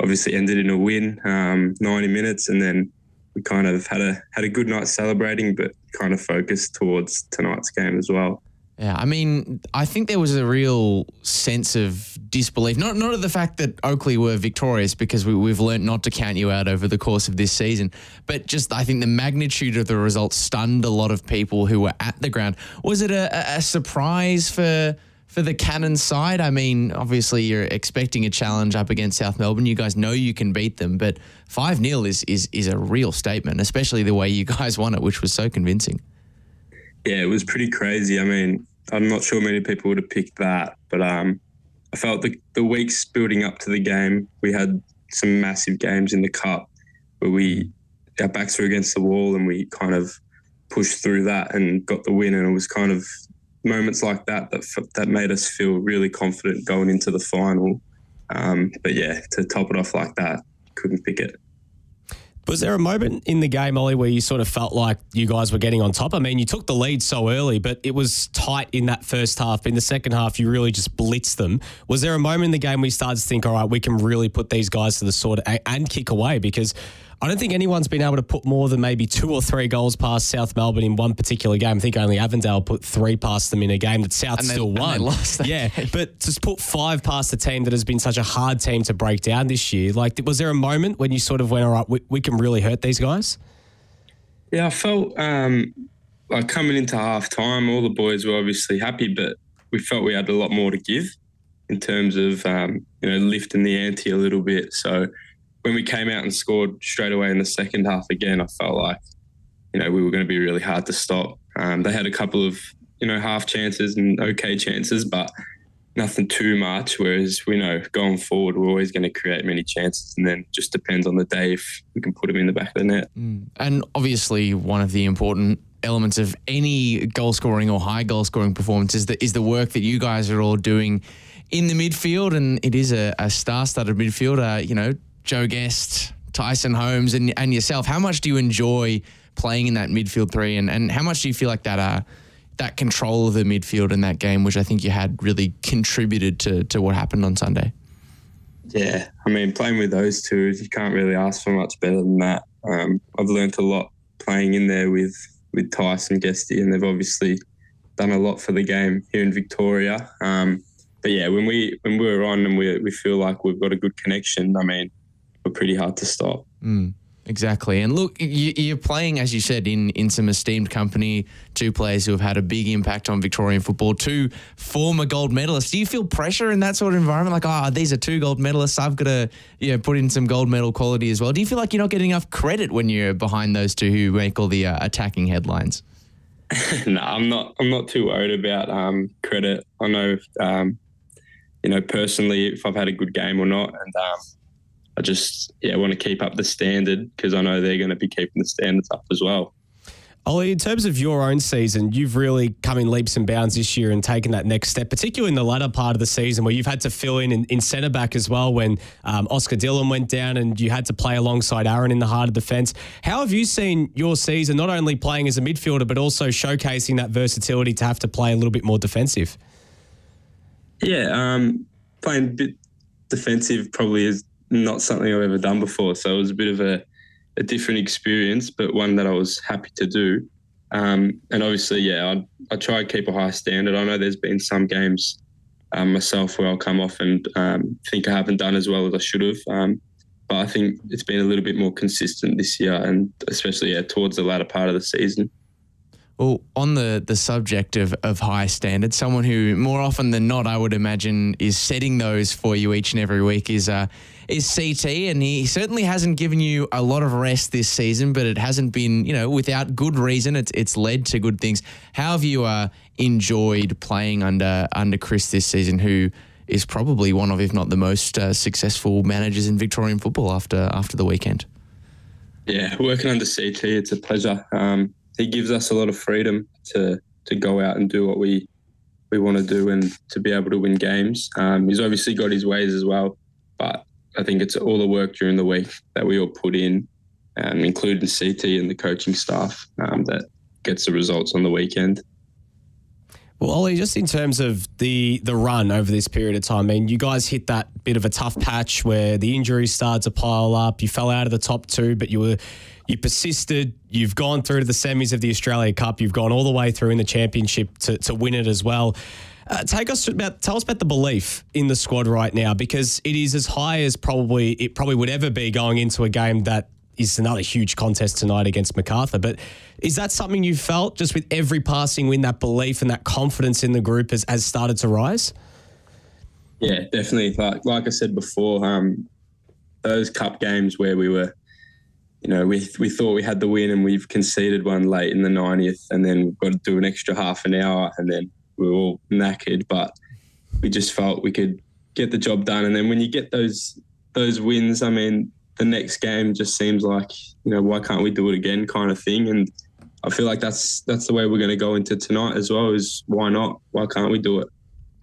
obviously ended in a win, um, 90 minutes, and then we kind of had a had a good night celebrating, but kind of focused towards tonight's game as well. Yeah, I mean, I think there was a real sense of disbelief. Not not of the fact that Oakleigh were victorious, because we, have learned not to count you out over the course of this season, but just I think the magnitude of the results stunned a lot of people who were at the ground. Was it a, a surprise for for the Cannon side? I mean, obviously you're expecting a challenge up against South Melbourne. You guys know you can beat them, but five 0 is is is a real statement, especially the way you guys won it, which was so convincing. Yeah, it was pretty crazy. I mean, I'm not sure many people would have picked that, but um, I felt the, the weeks building up to the game, we had some massive games in the cup where we our backs were against the wall and we kind of pushed through that and got the win. And it was kind of moments like that that that made us feel really confident going into the final. Um, but yeah, to top it off like that, couldn't pick it. Was there a moment in the game, Ollie, where you sort of felt like you guys were getting on top? I mean, you took the lead so early, but it was tight in that first half. In the second half, you really just blitzed them. Was there a moment in the game you started to think, all right, we can really put these guys to the sword and kick away? Because I don't think anyone's been able to put more than maybe two or three goals past South Melbourne in one particular game. I think only Avondale put three past them in a game that South and still they, won. yeah, game. but to put five past a team that has been such a hard team to break down this year, like, was there a moment when you sort of went, all right, we, we can really hurt these guys? Yeah, I felt um, like coming into half time, all the boys were obviously happy, but we felt we had a lot more to give in terms of um, you know lifting the ante a little bit. So when we came out and scored straight away in the second half again, I felt like, you know, we were going to be really hard to stop. Um, they had a couple of, you know, half chances and okay chances, but nothing too much. Whereas we know going forward, we're always going to create many chances, and then just depends on the day if we can put them in the back of the net. Mm. And obviously, one of the important elements of any goal scoring or high goal scoring performance is the, is the work that you guys are all doing in the midfield, and it is a, a star-studded midfield. Uh, you know, Joe Guest, Tyson Holmes, and, and yourself, how much do you enjoy playing in that midfield three, and, and how much do you feel like that uh, that control of the midfield in that game, which I think you had, really contributed to to what happened on Sunday? Yeah, I mean, playing with those two, you can't really ask for much better than that. Um, I've learned a lot playing in there with with Tyson Guesty, and they've obviously done a lot for the game here in Victoria. Um, but yeah, when we when we're on and we we feel like we've got a good connection, I mean, were pretty hard to stop. Mm, exactly. And look, you, are playing, as you said, in, in some esteemed company, two players who have had a big impact on Victorian football, two former gold medalists. Do you feel pressure in that sort of environment? Like, oh, these are two gold medalists. I've got to you know, put in some gold medal quality as well. Do you feel like you're not getting enough credit when you're behind those two who make all the uh, attacking headlines? no, I'm not. I'm not too worried about um, credit. I know, um, you know, personally, if I've had a good game or not, and um, I just yeah want to keep up the standard because I know they're going to be keeping the standards up as well. Ollie, in terms of your own season, you've really come in leaps and bounds this year and taken that next step, particularly in the latter part of the season where you've had to fill in in, in centre back as well when um, Oscar Dillon went down and you had to play alongside Aaron in the heart of defence. How have you seen your season, not only playing as a midfielder, but also showcasing that versatility to have to play a little bit more defensive? Yeah, um, playing a bit defensive probably is not something I've ever done before. So it was a bit of a, a different experience, but one that I was happy to do. Um, and obviously, yeah, I, I try and keep a high standard. I know there's been some games um, myself where I'll come off and um, think I haven't done as well as I should have. Um, but I think it's been a little bit more consistent this year, and especially yeah, towards the latter part of the season. Well, on the, the subject of, of high standards, someone who more often than not, I would imagine, is setting those for you each and every week is uh, is CT, and he certainly hasn't given you a lot of rest this season, but it hasn't been, you know, without good reason. It's it's led to good things. How have you uh, enjoyed playing under under Chris this season? Who is probably one of, if not the most uh, successful managers in Victorian football after after the weekend. Yeah, working under CT, it's a pleasure. Um, he gives us a lot of freedom to to go out and do what we we want to do and to be able to win games. Um, he's obviously got his ways as well, but I think it's all the work during the week that we all put in, um, including CT and the coaching staff, um, that gets the results on the weekend. Well, Ollie, just in terms of the the run over this period of time, I mean, you guys hit that bit of a tough patch where the injuries started to pile up. You fell out of the top two, but you were you persisted. You've gone through to the semis of the Australia Cup. You've gone all the way through in the championship to, to win it as well. Uh, take us about tell us about the belief in the squad right now because it is as high as probably it probably would ever be going into a game that is another huge contest tonight against Macarthur. But is that something you felt just with every passing win, that belief and that confidence in the group has, has started to rise? Yeah, definitely. Like like I said before, um, those cup games where we were, you know, we we thought we had the win and we've conceded one late in the 90th, and then we've got to do an extra half an hour, and then we are all knackered, but we just felt we could get the job done. And then when you get those those wins, I mean, the next game just seems like you know why can't we do it again kind of thing and I feel like that's that's the way we're going to go into tonight as well. Is why not? Why can't we do it?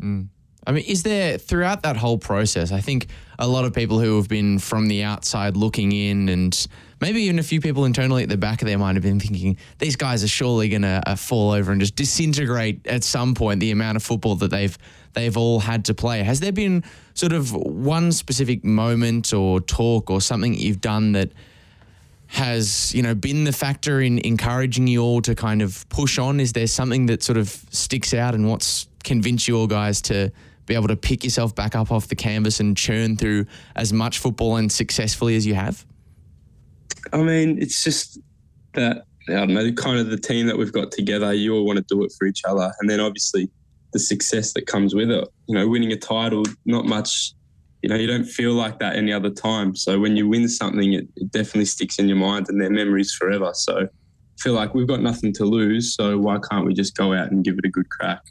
Mm. I mean, is there throughout that whole process? I think a lot of people who have been from the outside looking in, and maybe even a few people internally at the back of their mind have been thinking these guys are surely going to uh, fall over and just disintegrate at some point. The amount of football that they've they've all had to play. Has there been sort of one specific moment or talk or something that you've done that? has you know been the factor in encouraging you all to kind of push on is there something that sort of sticks out and what's convinced you all guys to be able to pick yourself back up off the canvas and churn through as much football and successfully as you have? I mean, it's just that I don't know, kind of the team that we've got together. You all want to do it for each other, and then obviously the success that comes with it. You know, winning a title, not much. You know, you don't feel like that any other time. So when you win something, it, it definitely sticks in your mind, and their memories forever. So feel like we've got nothing to lose. So why can't we just go out and give it a good crack?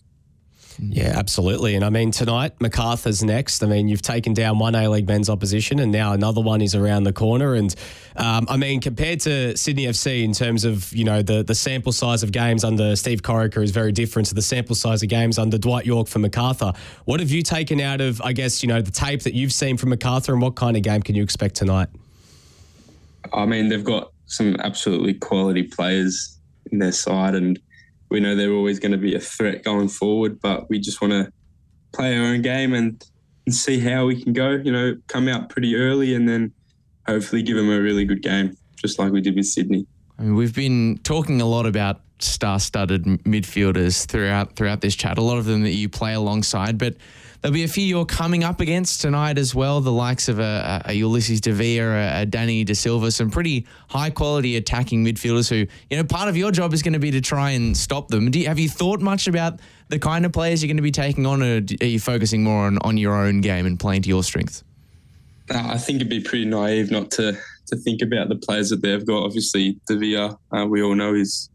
Yeah, absolutely. And I mean, tonight, Macarthur's next. I mean, you've taken down one A League men's opposition, and now another one is around the corner. And um, I mean, compared to Sydney FC in terms of, you know, the, the sample size of games under Steve Corica is very different to the sample size of games under Dwight Yorke for Macarthur. What have you taken out of, I guess, you know, the tape that you've seen from Macarthur, and what kind of game can you expect tonight? I mean, they've got some absolutely quality players in their side, and we know they're always going to be a threat going forward, but we just want to play our own game and, and see how we can go. You know, come out pretty early and then hopefully give them a really good game, just like we did with Sydney. I mean, we've been talking a lot about star-studded midfielders throughout throughout this chat. A lot of them that you play alongside, but There'll be a few you're coming up against tonight as well. The likes of a, a Ulises Dávila, a, a Danny De Silva, some pretty high quality attacking midfielders who, you know, part of your job is going to be to try and stop them. You, have you thought much about the kind of players you're going to be taking on, or are you focusing more on, on your own game and playing to your strengths? Uh, I think it'd be pretty naive not to to think about the players that they've got. Obviously, Dávila, uh, we all know is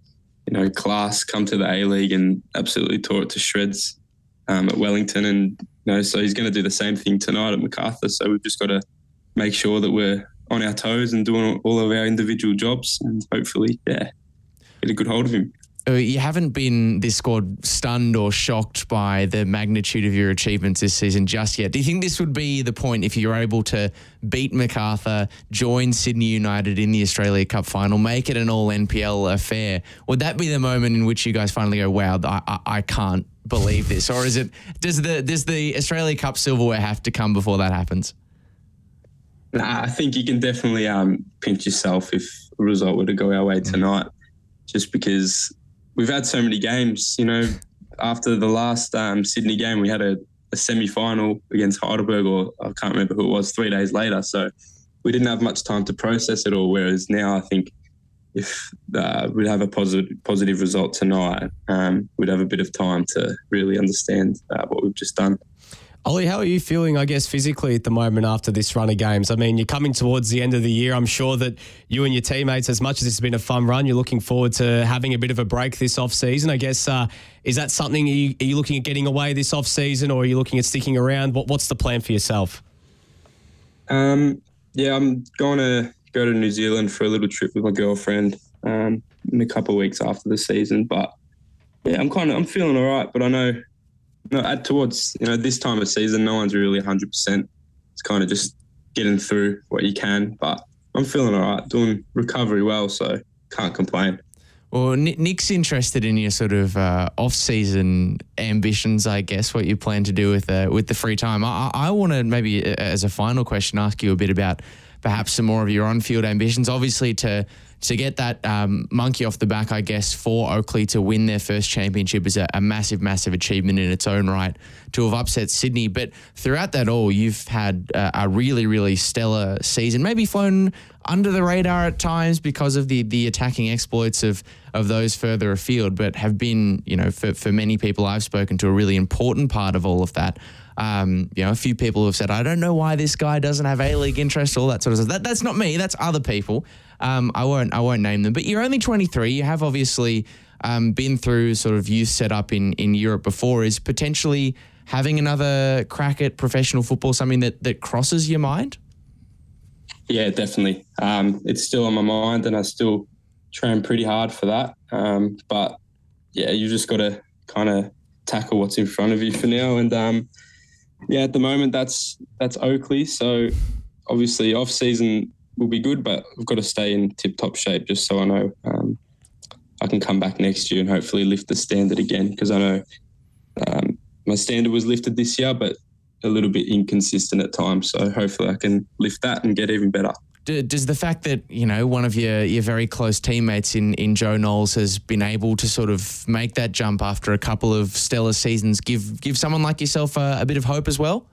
you know class, come to the A League and absolutely tore it to shreds um, at Wellington, and you know, so he's going to do the same thing tonight at Macarthur. So we've just got to make sure that we're on our toes and doing all of our individual jobs, and hopefully, yeah, get a good hold of him. Uh, you haven't been this squad stunned or shocked by the magnitude of your achievements this season just yet. Do you think this would be the point if you're able to beat Macarthur, join Sydney United in the Australia Cup final, make it an all NPL affair? Would that be the moment in which you guys finally go, wow, I, I, I can't believe this? Or is it, does the, does the Australia Cup silverware have to come before that happens? Nah, I think you can definitely um, pinch yourself if a result were to go our way mm. tonight, just because we've had so many games. You know, after the last um, Sydney game, we had a, a semi final against Heidelberg, or I can't remember who it was, three days later. So we didn't have much time to process it all. Whereas now, I think if uh, we'd have a positive positive result tonight, um, we'd have a bit of time to really understand uh, what we've just done. Ollie, how are you feeling, I guess, physically at the moment after this run of games? I mean, you're coming towards the end of the year. I'm sure that you and your teammates, as much as it's been a fun run, you're looking forward to having a bit of a break this off season. I guess, uh, is that something, are you, are you, looking at getting away this off season or are you looking at sticking around? What, what's the plan for yourself? Um, yeah, I'm going to go to New Zealand for a little trip with my girlfriend um, in a couple of weeks after the season. But yeah, I'm kind of, I'm feeling all right, but I know no, add towards you know this time of season, no one's really 100. percent It's kind of just getting through what you can. But I'm feeling all right, doing recovery well, so can't complain. Well, Nick's interested in your sort of uh, off-season ambitions, I guess. What you plan to do with uh, with the free time. I, I want to maybe, uh, as a final question, ask you a bit about perhaps some more of your on-field ambitions. Obviously, to to get that um, monkey off the back, I guess, for Oakleigh to win their first championship is a, a, massive, massive achievement in its own right to have upset Sydney. But throughout that all, you've had a really, really stellar season. Maybe flown under the radar at times because of the the attacking exploits of of those further afield, but have been, you know, for, for many people I've spoken to, a really important part of all of that. Um, you know, a few people have said, I don't know why this guy doesn't have A League interest, all that sort of stuff. That, that's not me, that's other people. Um, I won't I won't name them, but you're only 23. You have obviously um, been through sort of youth setup in in Europe before. Is potentially having another crack at professional football something that that crosses your mind? Yeah, definitely. Um, it's still on my mind, and I still train pretty hard for that. Um, but yeah, you just got to kind of tackle what's in front of you for now. And um, yeah, at the moment that's that's Oakleigh. So obviously off season will be good, but I've got to stay in tip top shape just so I know um, I can come back next year and hopefully lift the standard again because I know um, my standard was lifted this year, but a little bit inconsistent at times. So hopefully I can lift that and get even better. Does the fact that you know one of your your very close teammates in in Joe Knowles has been able to sort of make that jump after a couple of stellar seasons give give someone like yourself a, a bit of hope as well?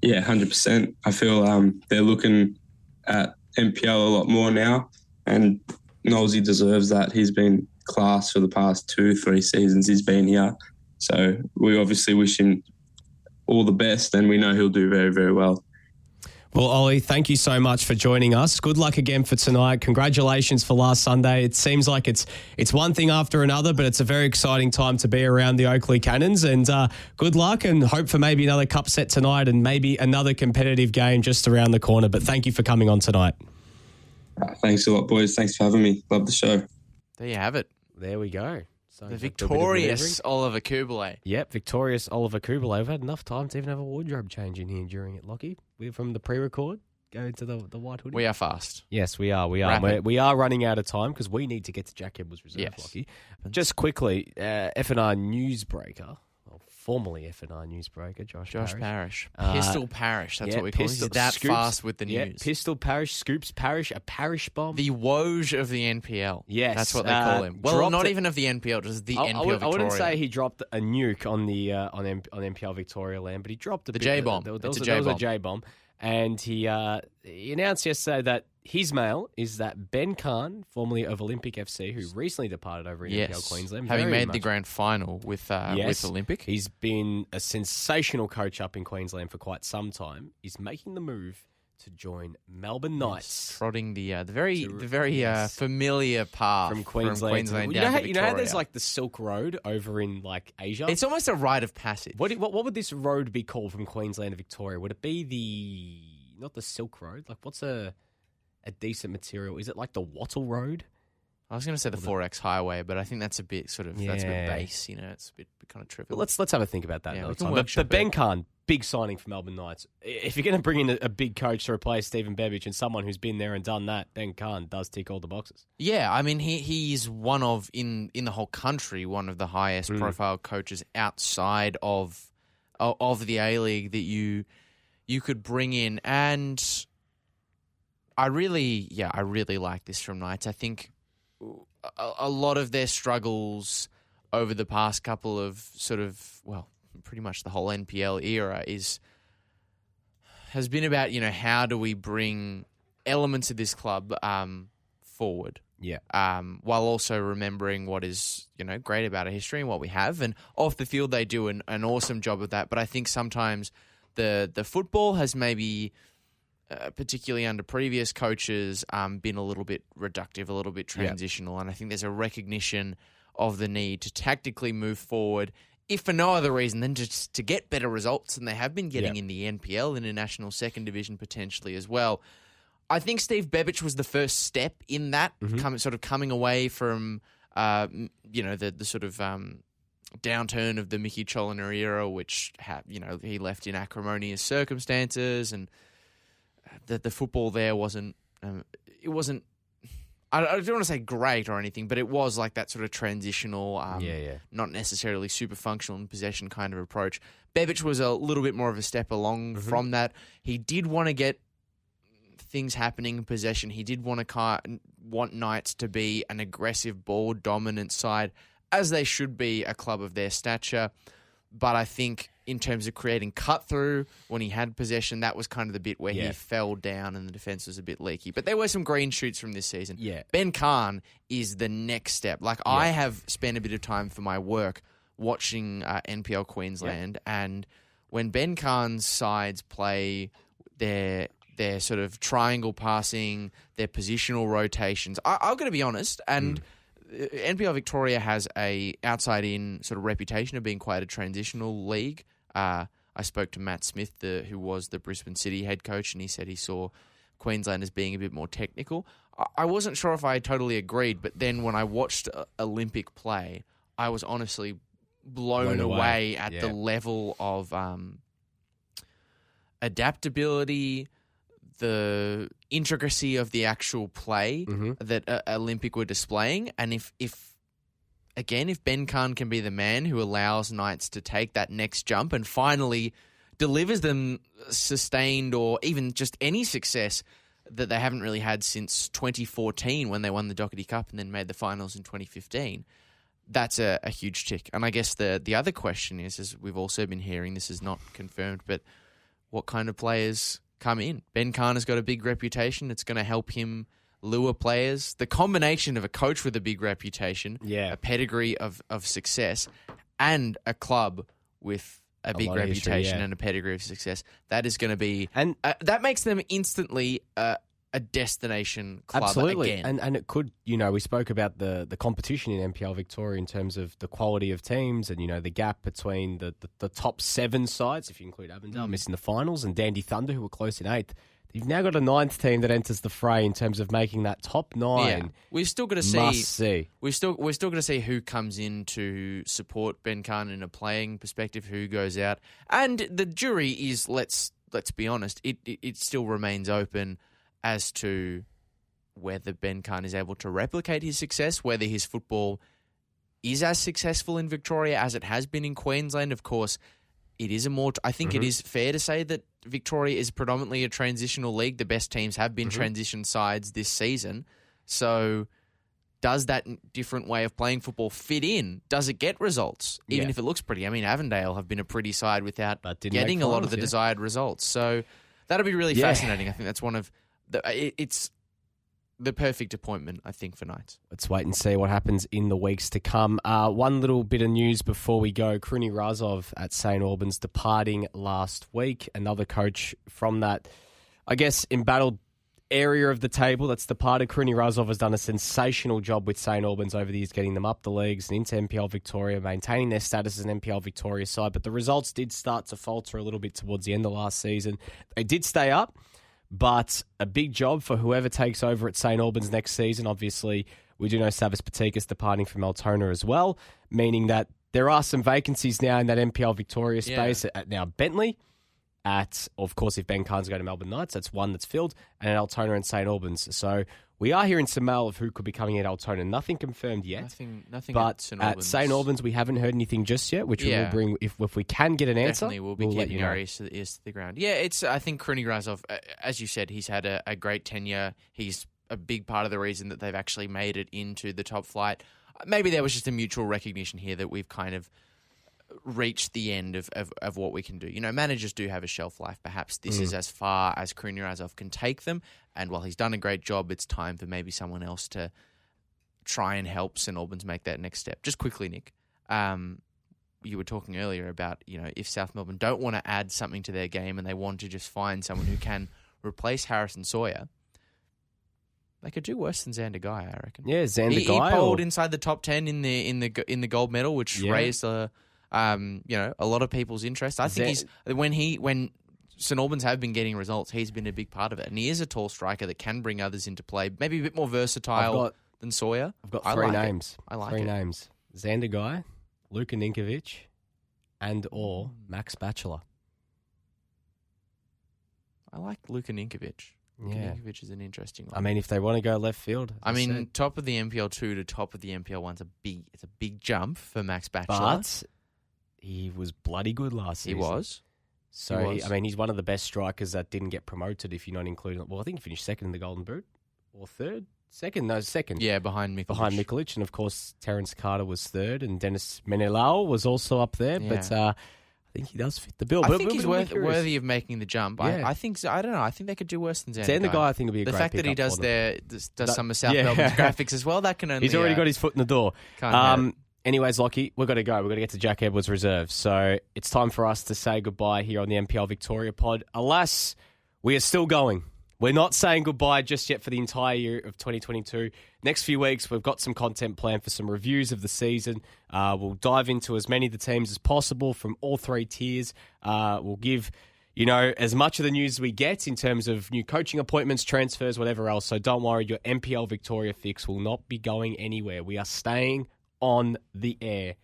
Yeah, hundred percent. I feel um, they're looking at NPL a lot more now, and Knowlesy deserves that. He's been class for the past two, three seasons he's been here. So we obviously wish him all the best, and we know he'll do very, very well. Well, Ollie, thank you so much for joining us. Good luck again for tonight. Congratulations for last Sunday. It seems like it's it's one thing after another, but it's a very exciting time to be around the Oakleigh Cannons. And uh, good luck, and hope for maybe another cup set tonight, and maybe another competitive game just around the corner. But thank you for coming on tonight. Thanks a lot, boys. Thanks for having me. Love the show. There you have it. There we go. So the victorious Oliver Cubellet. Yep, victorious Oliver Cubellet. We've had enough time to even have a wardrobe change in here during it, Lockie. We're from the pre-record. Go into the the white hoodie. We are fast. Yes, we are. We are. We're, we are running out of time because we need to get to Jack Edwards Reserve, yes. Lockie. Just quickly, uh, FNR newsbreaker formerly FNR newsbreaker, Josh, Josh Parrish. Parish. Uh, Pistol Parish, that's yeah, what we call Pistol, it. He's that scoops, fast with the news. Yeah, Pistol Parish, Scoops Parish, a parish bomb. The Woj of the NPL. Yes. That's what they uh, call him. Well, not even of the NPL, just the I, NPL I, would, I wouldn't say he dropped a nuke on the uh, on, M- on NPL Victoria land, but he dropped a the J bomb. There, there, was, a, was a J bomb. And he, uh, he announced yesterday that his mail is that Ben Cahn, formerly of Olympic FC, who recently departed over in yes. NPL Queensland, having made much, the grand final with uh, yes, with Olympic, he's been a sensational coach up in Queensland for quite some time. Is making the move to join Melbourne Knights, yes, trotting the uh, the very to, the very uh, familiar path from Queensland, from Queensland you know, how, you know how there's like the Silk Road over in like Asia. It's almost a rite of passage. What, what what would this road be called from Queensland to Victoria? Would it be the not the Silk Road? Like what's a a decent material? Is it like the Wattle Road? I was going to say the Four X Highway, but I think that's a bit sort of that's a bit base. You know, it's a bit, bit kind of trivial. Let's let's have a think about that yeah, another time. But, but Ben big signing for Melbourne Knights. If you're going to bring in a, a, big coach to replace Stephen Bebic and someone who's been there and done that, Ben does tick all the boxes. Yeah, I mean he he's one of in in the whole country one of the highest mm. profile coaches outside of of the A League that you you could bring in and I really, yeah, I really like this from Knights. I think a, a, lot of their struggles over the past couple of sort of, well, pretty much the whole NPL era is has been about you know how do we bring elements of this club um, forward. Yeah. Um, while also remembering what is you know great about our history and what we have, and off the field they do an, an awesome job of that. But I think sometimes the the football has maybe uh, particularly under previous coaches, um, been a little bit reductive, a little bit transitional. And I think there's a recognition of the need to tactically move forward, if for no other reason than just to get better results than they have been getting in the NPL, International Second Division potentially as well. I think Steve Bebic was the first step in that, mm-hmm. come, sort of coming away from, uh, you know, the, the sort of. Um, downturn of the Mickey Challoner era, which ha- you know he left in acrimonious circumstances, and the the football there wasn't um, it wasn't. I, I don't want to say great or anything, but it was like that sort of transitional, um, yeah, yeah. not necessarily super functional and possession kind of approach. Bebic was a little bit more of a step along mm-hmm. from that. He did want to get things happening in possession. He did want to want Knights to be an aggressive, ball dominant side, as they should be a club of their stature. But I think in terms of creating cut through when he had possession, that was kind of the bit where yeah. he fell down and the defense was a bit leaky. But there were some green shoots from this season. Yeah. Ben Cahn is the next step. Like yeah. I have spent a bit of time for my work watching uh, NPL Queensland, yeah. and when Ben Cahn's sides play their their sort of triangle passing, their positional rotations, I, I'm going to be honest, and. Mm NPL Victoria has a outside in sort of reputation of being quite a transitional league. Uh, I spoke to Matt Smith, the, who was the Brisbane City head coach, and he said he saw Queensland as being a bit more technical. I, I wasn't sure if I totally agreed, but then when I watched uh, Olympic play, I was honestly blown, Blown away. away, at yeah. the level of um, adaptability, the intricacy of the actual play Mhm. that uh, Olympic were displaying, and if if again if Ben Cahn can be the man who allows Knights to take that next jump and finally delivers them sustained or even just any success that they haven't really had since 2014 when they won the Dockerty Cup and then made the finals in 2015 that's a, a huge tick. And I guess the the other question is, as we've also been hearing, this is not confirmed, but what kind of players come in? Ben Cahn has got a big reputation. It's going to help him lure players. The combination of a coach with a big reputation, Yeah. a pedigree of, of success, and a club with a, big lot of history, reputation yeah. and a pedigree of success, that is going to be And uh, that makes them instantly uh, a destination club Absolutely, again. and and it could, you know, we spoke about the the competition in NPL Victoria in terms of the quality of teams, and you know the gap between the the, the top seven sides, if you include Avondale Mm. missing the finals, and Dandy Thunder who were close in eighth. You've now got a ninth team that enters the fray in terms of making that top yeah, nine. we've still got to see. Must see. We're still we're still going to see who comes in to support Ben Cahn in a playing perspective, who goes out, and the jury is let's let's be honest, it it, it still remains open as to whether Ben Cahn is able to replicate his success, whether his football is as successful in Victoria as it has been in Queensland. Of course, it is a more. I think it is fair to say that Victoria is predominantly a transitional league. The best teams have been transition sides this season, so does that different way of playing football fit in? Does it get results, even Yeah. if it looks pretty? I mean, Avondale have been a pretty side without But getting a lot of the yeah. desired results. So that'll be really Yeah. fascinating. I think that's one of the. It, it's the perfect appointment, I think, for Knights. Let's wait and see what happens in the weeks to come. Uh, one little bit of news before we go: Kruni Razov at St Albans departing last week. Another coach from that, I guess, embattled area of the table that's departed. Kruni Razov has done a sensational job with St Albans over the years, getting them up the leagues and into NPL Victoria, maintaining their status as an NPL Victoria side. But the results did start to falter a little bit towards the end of last season. They did stay up. But a big job for whoever takes over at St Albans next season. Obviously, we do know Savas Patikas departing from Altona as well, meaning that there are some vacancies now in that NPL Victoria Yeah. space at now Bentleigh. At of course, if Ben Cahn's go to Melbourne Knights, that's one that's filled, and at Altona and St Albans. So we are hearing some mail of who could be coming at Altona. Nothing confirmed yet. Nothing, nothing. But at St. at Albans. St Albans, we haven't heard anything just yet, which we will bring if if we can get an answer. Definitely, we'll be let keeping you our ears to, the, ears to the ground. Yeah, it's. I think Kruni Razov, uh, as you said, he's had a, a great tenure. He's a big part of the reason that they've actually made it into the top flight. Maybe there was just a mutual recognition here that we've kind of reached the end of, of, of what we can do. You know, managers do have a shelf life. Perhaps this Mm. is as far as Krunirazov can take them. And while he's done a great job, it's time for maybe someone else to try and help St Albans make that next step. Just quickly, Nick. Um, you were talking earlier about you know if South Melbourne don't want to add something to their game and they want to just find someone who can replace Harrison Sawyer, they could do worse than Xander Guy, I reckon. Yeah, Xander he, he Guy. polled or- inside the top ten in the in the in the gold medal, which Yeah. raised a um, you know a lot of people's interest. I think he's when he when St Albans have been getting results, he's been a big part of it, and he is a tall striker that can bring others into play, maybe a bit more versatile got than Sawyer. I've got I three like it. names. I like three it. names: Xander Guy, Luka Ninkovic, and or. Max Bachelor. I like Luka Ninkovic. Yeah. Ninkovic is an interesting one. I mean, if they want to go left field, I mean, said. top of the NPL two to top of the NPL one's a big. It's a big jump for Max Bachelor. but he was bloody good last season. he was. So he was. I mean, he's one of the best strikers that didn't get promoted. If you're not including, well, I think he finished second in the Golden Boot or third, second, no, second. Yeah, behind Mikulic. behind Mikulic, and of course Terence Carter was third, and Dennis Menelau was also up there. But uh, I think he does fit the bill. I but think he's worth, worthy of making the jump. Yeah. I, I think. I don't know. I think they could do worse than Xander. Xander Guy. Guy, I think would be a the fact that he does their does, That- some of South yeah. Melbourne's graphics as well. That can only. He's already uh, got his foot in the door. Um, anyways, Lockie, we've got to go. We've got to get to Jack Edwards Reserve. So it's time for us to say goodbye here on the NPL Victoria pod. Alas, we are still going. We're not saying goodbye just yet for the entire year of 2022. Next few weeks, we've got some content planned for some reviews of the season. Uh, we'll dive into as many of the teams as possible from all three tiers. Uh, we'll give you know, as much of the news we get in terms of new coaching appointments, transfers, whatever else. So don't worry, your NPL Victoria fix will not be going anywhere. We are staying on the air.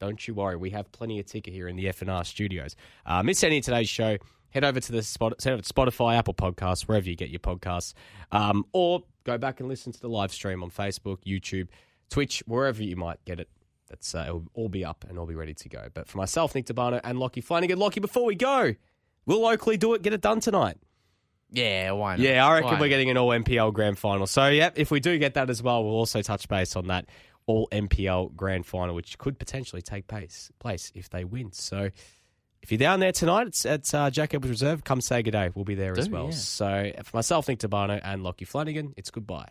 Don't you worry. We have plenty of ticker here in the FNR studios. Uh, miss any of today's show, head over to the spot, head over to Spotify, Apple Podcasts, wherever you get your podcasts, um, or go back and listen to the live stream on Facebook, YouTube, Twitch, wherever you might get it. That's uh, it'll all be up and all be ready to go. But for myself, Nick Tabano, and Lockie Flanagan, Lockie, before we go, will Oakleigh do it? Get it done tonight? Yeah, why not? Yeah, I reckon Why we're not? getting an all NPL grand final. So, yeah, if we do get that as well, we'll also touch base on that all NPL grand final, which could potentially take place, place if they win. So, if you're down there tonight, it's at uh, Jack Edwards Reserve. Come say good day. We'll be there as well. yeah. So, for myself, Nick Tabano, and Lockie Flanagan, it's goodbye.